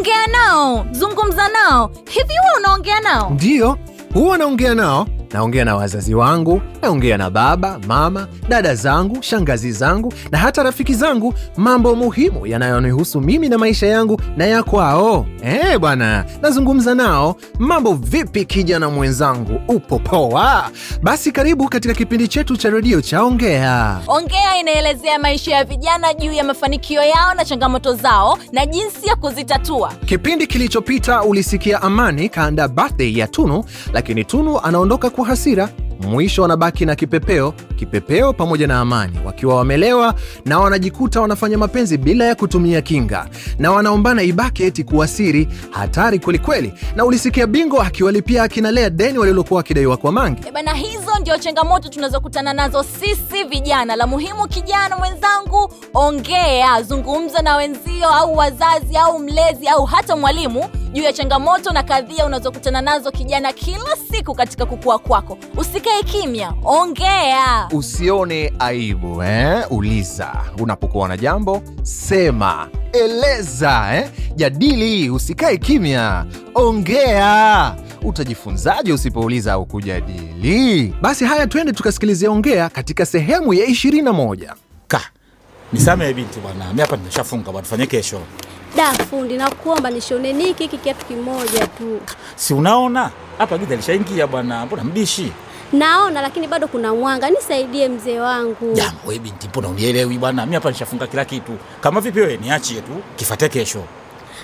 ongea nao zungumza nao hivi huwa unaongea nao Ndiyo, huwa naongea nao. Naongea na wazazi wangu, naongea na baba, mama, dada zangu, shangazi zangu na hata rafiki zangu, mambo muhimu yanayonihusu mimi na maisha yangu na ya kwao. Eh bwana, nazungumza nao. Mambo vipi kijana mwenzangu, upo poa? Basi karibu katika kipindi chetu cha redio cha Ongea. ongea inaelezea maisha ya vijana juu ya mafanikio yao na changamoto zao na jinsi ya kuzitatua Kipindi kilichopita ulisikia Amani kaanda birthday ya Tunu, lakini Tunu anaondoka kwa hasira. Mwisho wanabaki na Kipepeo, Kipepeo pamoja na Amani wakiwa wamelewa na wanajikuta wanafanya mapenzi bila ya kutumia kinga, na wanaombana ibaki eti kuwa siri. Hatari kwelikweli. Na ulisikia Bingo akiwalipia akina Lea deni walilokuwa wakidaiwa kwa Mangi. E bana, hizo ndio changamoto tunazokutana nazo sisi vijana. La muhimu, kijana mwenzangu, ongea, zungumza na wenzio au wazazi au mlezi au hata mwalimu juu ya changamoto na kadhia unazokutana nazo kijana kila siku katika kukua kwako. Usikae kimya, ongea. Usione aibu eh? Uliza unapokuwa na jambo, sema, eleza eh? Jadili, usikae kimya, ongea. Utajifunzaje usipouliza au kujadili? Basi haya, twende tukasikilize ongea katika sehemu ya 21. Ka nisamehe binti bwana, mi hapa nimeshafunga bwana, tufanye kesho. Da fundi, nakuomba nishone niki hiki kiatu kimoja tu. Si unaona hapa giza lishaingia bwana, mbona mbishi? Naona lakini bado kuna mwanga, nisaidie mzee wangu. Jambo wewe binti, mbona unielewi bwana? Mimi hapa nishafunga kila kitu. Kama vipi wewe, niachie tu kifate kesho.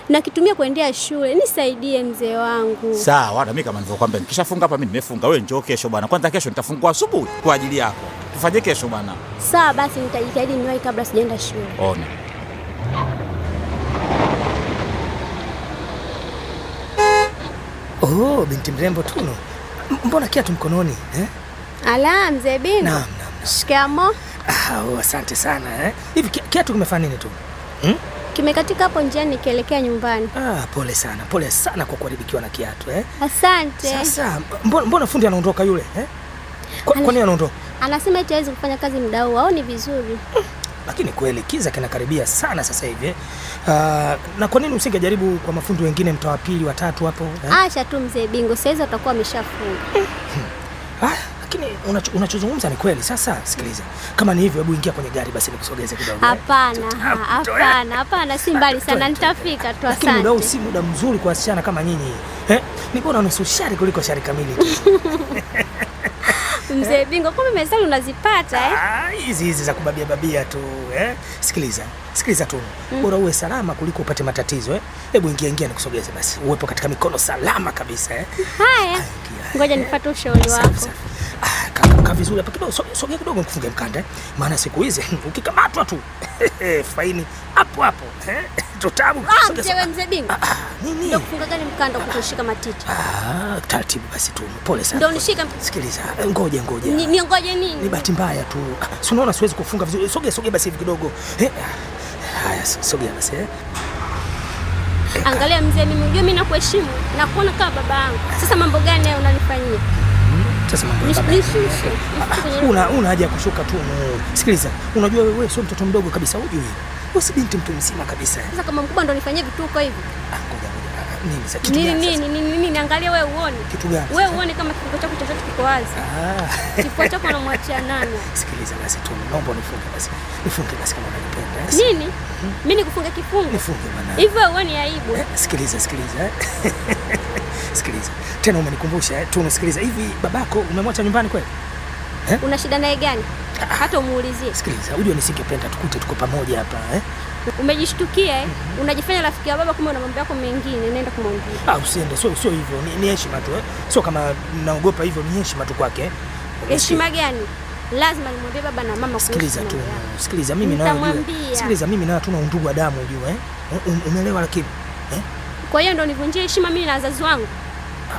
Nakitumia kuendea shule, nisaidie mzee wangu. Sawa, na mimi kama nilivyokuambia, nikishafunga hapa mimi nimefunga. Wewe njoo kesho bwana, kwanza kesho nitafungua asubuhi kwa ajili yako. Tufanye kesho bwana. Sawa basi, nitajitahidi niwahi kabla sijaenda shule. Ona Oh, binti mrembo Tunu, mbona kiatu mkononi eh? Ala, mzee Bino. Naam, naam. Shikamo. Ah, oh, asante sana eh. Hivi kiatu kimefanya nini tu? Kimekatika hapo njiani nikielekea nyumbani. Ah, pole sana, pole sana kwa kuharibikiwa na kiatu eh. Asante. Sasa mbona, mbona fundi anaondoka yule eh? Kwa, kwa nini anaondoka? Anasema eti hawezi kufanya kazi muda huu, au ni vizuri? Lakini kweli kiza kinakaribia sana sasa hivi. Ah, na kwa nini usingejaribu kwa mafundi wengine, mtaa wa pili, watatu hapo eh? Acha tu mzee Bingo, saizi watakuwa wameshafunga Ah, lakini unacho- unachozungumza ni kweli. Sasa sikiliza, kama ni hivyo, hebu ingia kwenye gari basi nikusogeze kidogo. eh. Hapana, hapana, hapana, si mbali sana, nitafika tu. Lakini muda huu si muda mzuri kwa wasichana kama nyinyi eh? Ni bora nusu shari kuliko shari kamili. Mzee Bingo, kumbe mezali unazipata eh? Ah, hizi hizi za kubabia babia tu eh? Sikiliza, sikiliza tu, bora uwe salama kuliko upate matatizo eh? Hebu ingia ingia, nikusogeze basi, uwepo katika mikono salama kabisa eh? Haya, ngoja nipate ushauri wako. Ah, kaa vizuri hapa kidogo, so- sogea kidogo nikufunge mkanda eh? Maana siku hizi ukikamatwa tu faini hapo hapo eh? Tutabu. Ah, mzee. Bingo, nini? ndio kufunga gani mkanda kutoshika matiti? Ah, taratibu basi tu, pole sana. Ndio nishika Sikiliza, ngoja ngoja. ni- Ni nini? bahati mbaya tu. Ah, Si unaona siwezi kufunga vizuri. Sogea sogea basi hivi kidogo. Eh? Haya, so- sogea basi eh. Angalia mzee, mimi unajua mimi nakuheshimu na kuona kama baba yangu. Sasa mambo gani hayo unanifanyia? Sasa mambo nishushe kwenye- Una una haja ya kushuka tu. Sikiliza, unajua wewe sio mtoto mdogo kabisa, hujui. Wewe si binti mtu mzima kabisa. Sasa kama mkubwa ndo nifanyie vituko hivi. Ah, ngoja ngoja. Ah, Nini Nini nini nini angalia wewe uone. Kitu gani? Wewe uone kama kifua chako chochote kiko wazi. Ah. Kifua chako unamwachia nani? Sikiliza basi tu. Naomba nifunge basi. Nifunge basi kama unanipenda. eh. Nini? Mimi nikufunge kifungo. Nifunge bwana. Hivyo wewe uone aibu. Eh, Sikiliza, sikiliza. eh. Sikiliza. Tena umenikumbusha. Tu Unasikiliza Hivi babako umemwacha nyumbani kweli? Una shida naye gani? Hata umuulizie. Sikiliza, unajua nisingependa tukute tuko pamoja hapa eh. Umejishtukia eh? Unajifanya rafiki ya baba kumbe una mambo yako mengine, nenda kumwambia. Ah, usiende, sio sio hivyo, ni, heshima tu eh. Sio kama naogopa hivyo, ni heshima tu kwake. Heshima gani? Lazima nimwambie baba na mama Sikiliza tu, sikiliza mimi na wewe. Sikiliza mimi na wewe tuna undugu wa damu ujue eh. Um- Umeelewa lakini eh? Kwa hiyo ndo nivunjie heshima mimi na wazazi wangu.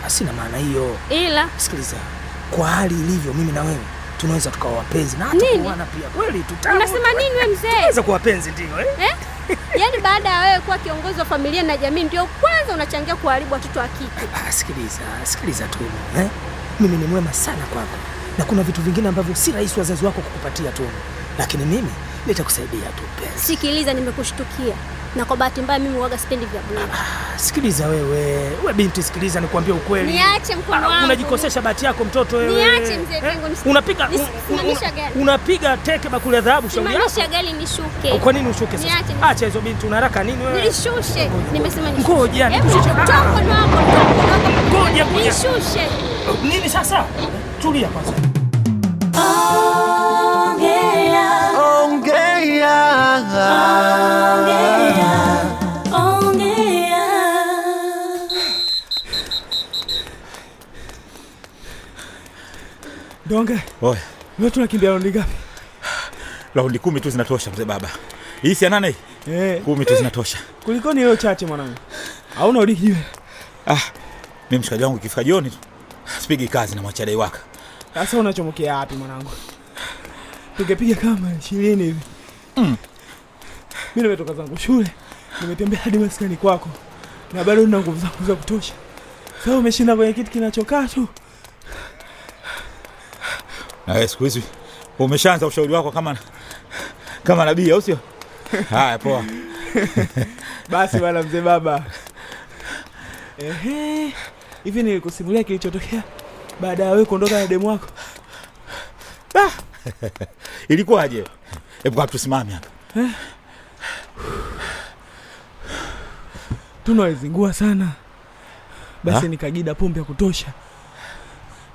Ah, sina maana hiyo. Ila Sikiliza, kwa hali ilivyo mimi na wewe tunaweza tukawa wapenzi na hata kuoana pia. Kweli tuta unasema nini wewe mzee? Tunaweza kuwa wapenzi ndio eh? Eh? Yaani baada ya wewe kuwa kiongozi wa familia na jamii ndio kwanza unachangia kuharibu watoto wa kike. Ah, sikiliza, sikiliza tu eh? Mimi ni mwema sana kwako, na kuna vitu vingine ambavyo si rahisi wazazi wako kukupatia tu, lakini mimi litakusaidia tu mpenzi. Sikiliza, nimekushtukia na kwa bahati mbaya mimi huaga sipendi vya bure. Sikiliza wewe, we binti, sikiliza nikwambie ukweli. Niache mkono Ah, wangu. Unajikosesha bahati yako mtoto wewe. Niache mzee Eh? Pengo, nisi- Unapiga un- un- gari. unapiga teke bakuli ya dhahabu shauri yako. Simamisha gari nishuke. Kwa nini ushuke sasa? Acha hizo binti, una haraka nini wewe? Nishushe. Nimesema nishushe. Ngoja, nikushushe. toa mkono wako. Ngoja, ngoja. Nishushe. Nini sasa? Tulia kwanza. Donge, Oya, leo tunakimbia raundi ngapi? raundi kumi tu zinatosha mzee baba. Hii si nane hii? Eh, Kumi tu zinatosha. kulikoni leo chache mwanangu? Hauna udikiwe. Ah, mimi mshikaji wangu ikifika jioni tu sipigi kazi na mwachia dai waka. Sasa unachomokea wapi mwanangu? Tungepiga kama ishirini hivi. Mm. Mi nimetoka zangu shule, nimetembea hadi maskani kwako na bado nina nguvu zangu za kutosha. Sasa umeshinda kwenye kitu kinachokaa tu. Nawe siku hizi umeshaanza ushauri wako kama kama nabii au sio? Haya, poa. Basi bana, mzee baba. Ehe, hivi nilikusimulia kilichotokea baada ya wewe kuondoka na demu wako. Ilikuwaje? Hebu tusimame hapa. Tuna walizingua sana, basi Ha? nikagida pombe ya kutosha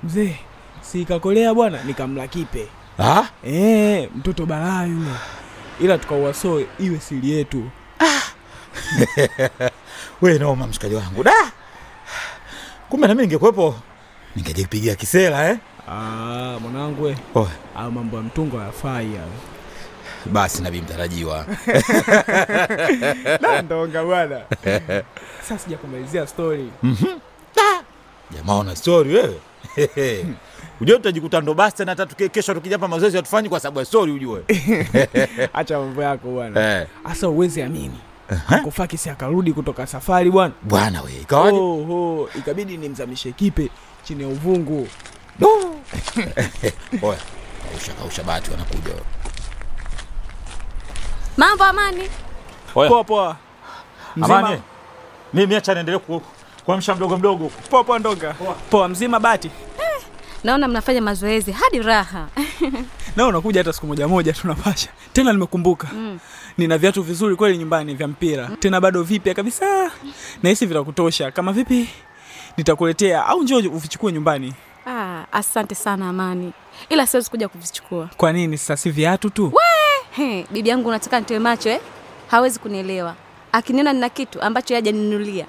mzee, sikakolea bwana, nikamla kipe Ah? Eh, mtoto balaa yule, ila tukauwasoe iwe siri yetu. We noma mshikaji wangu. Da! Kumbe nami ningekuwepo ningejipigia kisela eh? Ah, mwanangu Oh, au mambo ya mtungo hayafai basi nabii mtarajiwa. Ndonga bwana. Sasa sijakumalizia stori. Jamaa una stori wewe. Ujue tutajikuta ndo basi tena hata kesho tukija hapa mazoezi hatufanyi kwa sababu ya stori ujue. Acha mambo yako bwana. hasa Asa uwezi amini. Kufakisi akarudi kutoka safari bwana. Bwana we, ikawaje? Oho, ikabidi nimzamishe kipe chini ya uvungu. Oya. Kausha kausha bahati wanakuja. Mambo Amani. Poa poa. Mzima- Amani. Mimi acha niendelee kuamsha mdogo mdogo. Poa poa ndonga. Poa mzima bati. Naona mnafanya mazoezi hadi raha. Na unakuja hata siku moja moja tunapasha. Tena nimekumbuka. Nina viatu vizuri kweli nyumbani vya mpira. Tena bado vipya kabisa. Na hisi vitakutosha. Kama vipi nitakuletea au njoo uvichukue nyumbani. Ah, asante sana Amani, ila siwezi kuja kuvichukua. Kwa nini sasa si viatu tu? We bibi yangu unataka nitoe macho eh? Hawezi kunielewa. Akiniona nina kitu ambacho hajaninunulia.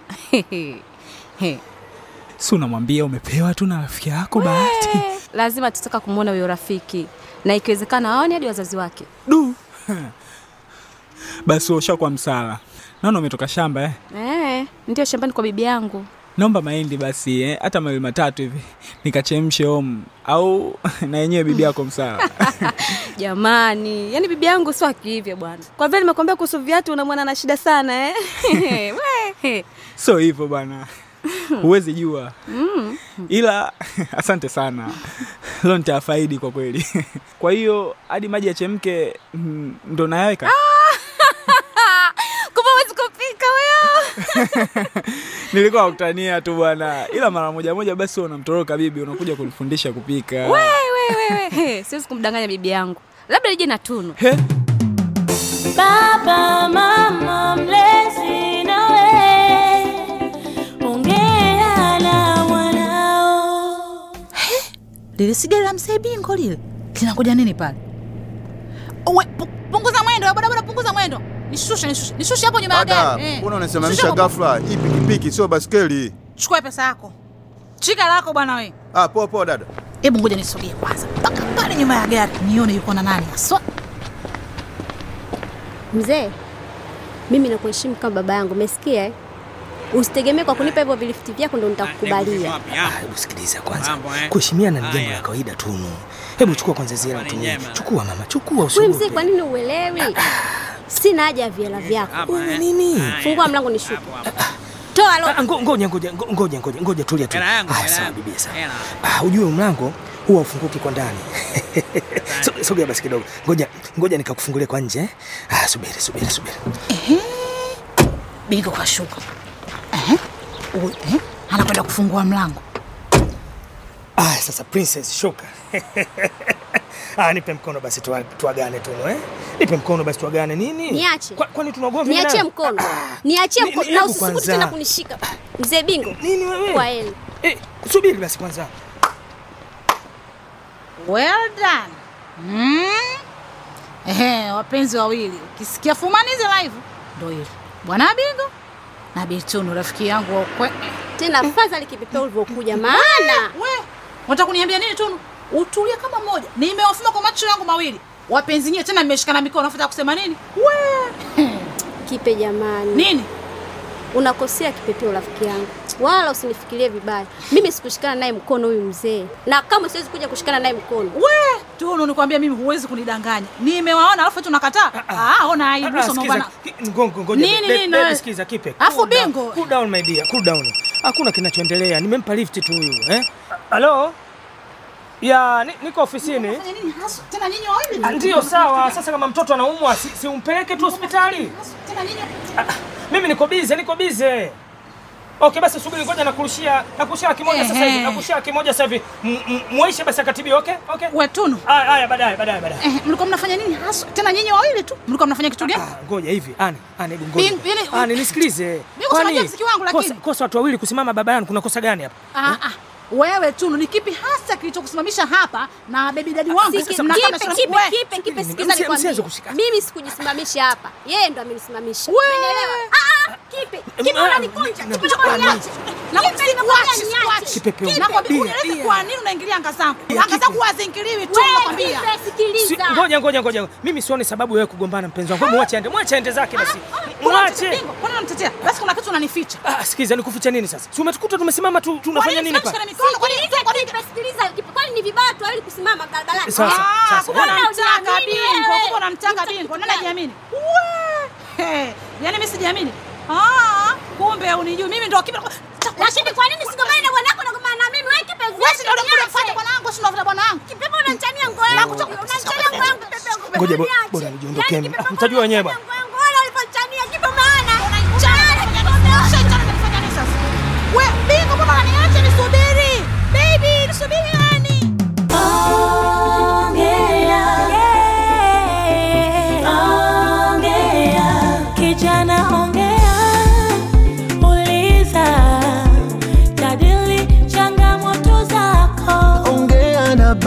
Si unamwambia umepewa tu na rafiki yako bahati. lazima tutaka kumwona huyo rafiki na ikiwezekana aone hadi wazazi wake. Du. Basi ushakuwa msala. Naona umetoka shamba eh. Eh, ndio shambani kwa bibi yangu. Naomba mahindi basi eh, hata mawili matatu hivi nikachemshe om au na yenyewe bibi yako msala. Jamani, yani bibi yangu sio akihivyo bwana. Kwa vile nimekuambia kuhusu viatu unamwona na shida sana eh? So hivyo bwana, huwezi jua ila asante sana leo nitafaidi kwa kweli. Kwa hiyo hadi maji yachemke mm, ndo nayaweka. Kumbe huwezi kupika wewe. Nilikuwa nakutania tu bwana, ila mara moja moja basi wewe unamtoroka bibi, unakuja kunifundisha kupika. Wewe wewe, he, siwezi kumdanganya bibi yangu. Labda nije na tunu. He? Baba, mama, mlezi nawe, ongea na mwanao. lile sigari la mzee bingo lile linakuja nini pale Uwe, pu- punguza mwendo bodaboda punguza mwendo nishushe nishushe nishushe hapo nyuma ya gari eh. mbona unasimamisha ghafla? Hii pikipiki sio baskeli. chukua pesa yako chika lako bwana wewe. Ah, poa poa dada. hebu ngoja nisogee kwanza mpaka pale nyuma ya gari nione yuko na nani haswa Mzee, mimi nakuheshimu kama baba yangu, umesikia eh? Usitegemee kwa kunipa hivyo vilifti vyako ndo nitakukubalia. Ah, hebu sikiliza kwanza. Kuheshimiana ni jambo la kawaida tu. Hebu chukua kwanza zile. Chukua mama, chukua Wewe mzee, kwa nini uelewi? Sina haja ya viela vyako. Wewe nini? Fungua mlango nishuke. Toa lo. Ah, Ngoja ngoja ngoja ngoja ngoja tulia tu. Haya sawa bibi sawa. Ah, ujue mlango huwa ufunguki kwa ndani. Sogea basi kidogo, ngoja ngoja nikakufungulia kwa nje. eh. Ah, subiri subiri subiri. Bingo kashuka. Ehe. Uy, eh? Anakwenda kufungua mlango. Ah, sasa princess, shuka. Ah, nipe mkono basi tua- tuagane Tunu eh? Nipe mkono basi tuagane nini? Niache. Kwa- Kwani tuna ugomvi Niachie mkono. Niachie mkono na hebu tena kunishika. Mzee Bingo. Nini wewe? Kwa heri. Eh, subiri basi kwanza. Well done. Mm. Ehe, wapenzi wawili. Ukisikia fumanizi live ndio hili. Bwana Bingo na Bitunu rafiki yangu wa. Tena fadhali kipepeo ulivyokuja maana Wewe, unataka kuniambia nini Tunu? Utulie kama mmoja. Nimewafuma kwa macho yangu mawili. Wapenzi nyewe tena mmeshikana mikono, nafuta kusema nini? We. kipe jamani. Nini? Unakosea kipepeo rafiki yangu. Wala usinifikirie vibaya. Mimi sikushikana naye mkono huyu mzee. Na kama siwezi kuja kushikana naye mkono. We, Tunu nikwambia mimi huwezi kunidanganya. Nimewaona alafu eti unakataa. Ah, ona aibu Ah, sio mbona. ki- Ngongo ngoja. Nini, nini, baby, sikiza kipe. Afu Bingo. Cool down my dear, cool down. Hakuna kinachoendelea. Nimempa lift tu huyu, eh? Halo? Ya, niko ofisini. Ndiyo sawa. Sasa kama mtoto anaumwa, si, si umpeleke tu hospitali. Tena nyinyi Mimi niko bize, niko bize. Okay, basi subiri, ngoja nakurushia, nakurushia laki moja sasa hivi, nakurushia laki moja sasa hivi. M- m- Mwaishe basi akatibia, okay? Okay. Wetunu. Haya, haya, baadaye, baadaye, baadaye. Eh, mlikuwa mnafanya nini hasa? Tena nyinyi wawili tu. Mlikuwa mnafanya kitu gani? Ah, ngoja hivi, ani, ani, hebu ngoja. Ani, nisikilize. Lakini- kosa, kosa watu wawili kusimama baba yangu, kuna kosa gani hapa? Ah, ah. Wewe Tunu, ni kipi hasa kilichokusimamisha hapa na baby daddy wangu? Mimi sikujisimamisha hapa. Yeye ndo amenisimamisha. Ah, ah, Ah, unaingilia anga zangu? Anga zangu hazingiliwi. Ngoja, ngoja, ngoja. Mimi sioni sababu wewe kugombana mpenzi wangu. Mwache aende, mwache aende zake basi. Mwache. Bingo, Mbona unamtetea? Basi kuna kitu unanificha. Ah, sikiza nikuficha nini sasa? Si umetukuta tumesimama tu tunafanya nini Kwa hapa? Kwani ni vibaya tu kusimama barabarani? Sasa, Ah, sasa. unamtaka wewe. kumbe unamtaka bingo. Nani anajiamini? Yaani mimi sijiamini. Ah, kumbe unijui mimi ndio kipa. Lakini kwa nini sigombane na bwanako na gombana na mimi? Wewe kipe, Wewe si ndio unamfuata bwanangu, si unafuata bwanangu. Kipepo nguo yangu kipepe. kipepe, Ngoja, bora nijiondokee. Yaani Mtajua wenyewe bwana.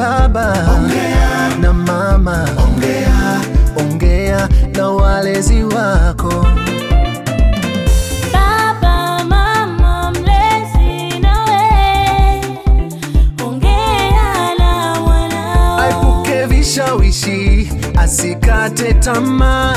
Baba ongea na mama ongea ongea na walezi wako Shawishi asikate mlezi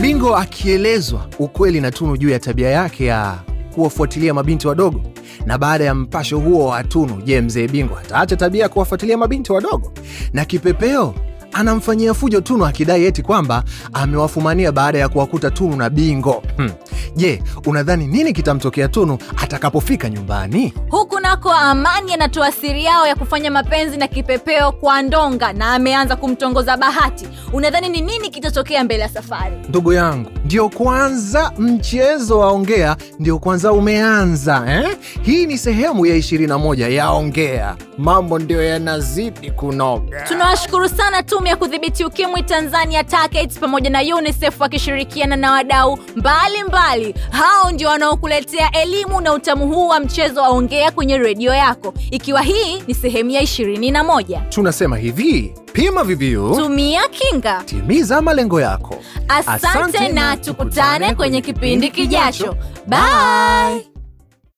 bingo akielezwa ukweli na tunu juu ya tabia yake ya kuwafuatilia mabinti wadogo. Na baada ya mpasho huo wa tunu je mzee bingo ataacha tabia ya kuwafuatilia mabinti wadogo? Na kipepeo anamfanyia fujo tunu akidai eti kwamba amewafumania baada ya kuwakuta tunu na bingo. Hmm. je unadhani nini kitamtokea tunu atakapofika nyumbani? Huku nako amani anatoa siri yao ya kufanya mapenzi na kipepeo kwa ndonga na ameanza kumtongoza bahati. Unadhani ni nini kitatokea mbele ya safari? Ndugu yangu ndio kwanza mchezo wa ongea ndio kwanza umeanza eh? hii ni sehemu ya 21 ya ongea. Mambo ndio yanazidi kunoga? Tunawashukuru sana tume ya kudhibiti ukimwi tanzania TACAIDS pamoja na unicef wakishirikiana na wadau mbalimbali. Hao ndio wanaokuletea elimu na utamu huu wa mchezo wa ongea kwenye redio yako. Ikiwa hii ni sehemu ya 21 tunasema hivi pima viviu tumia kinga. Timiza malengo yako. Asante, na tukutane kwenye kipindi kijacho. Bye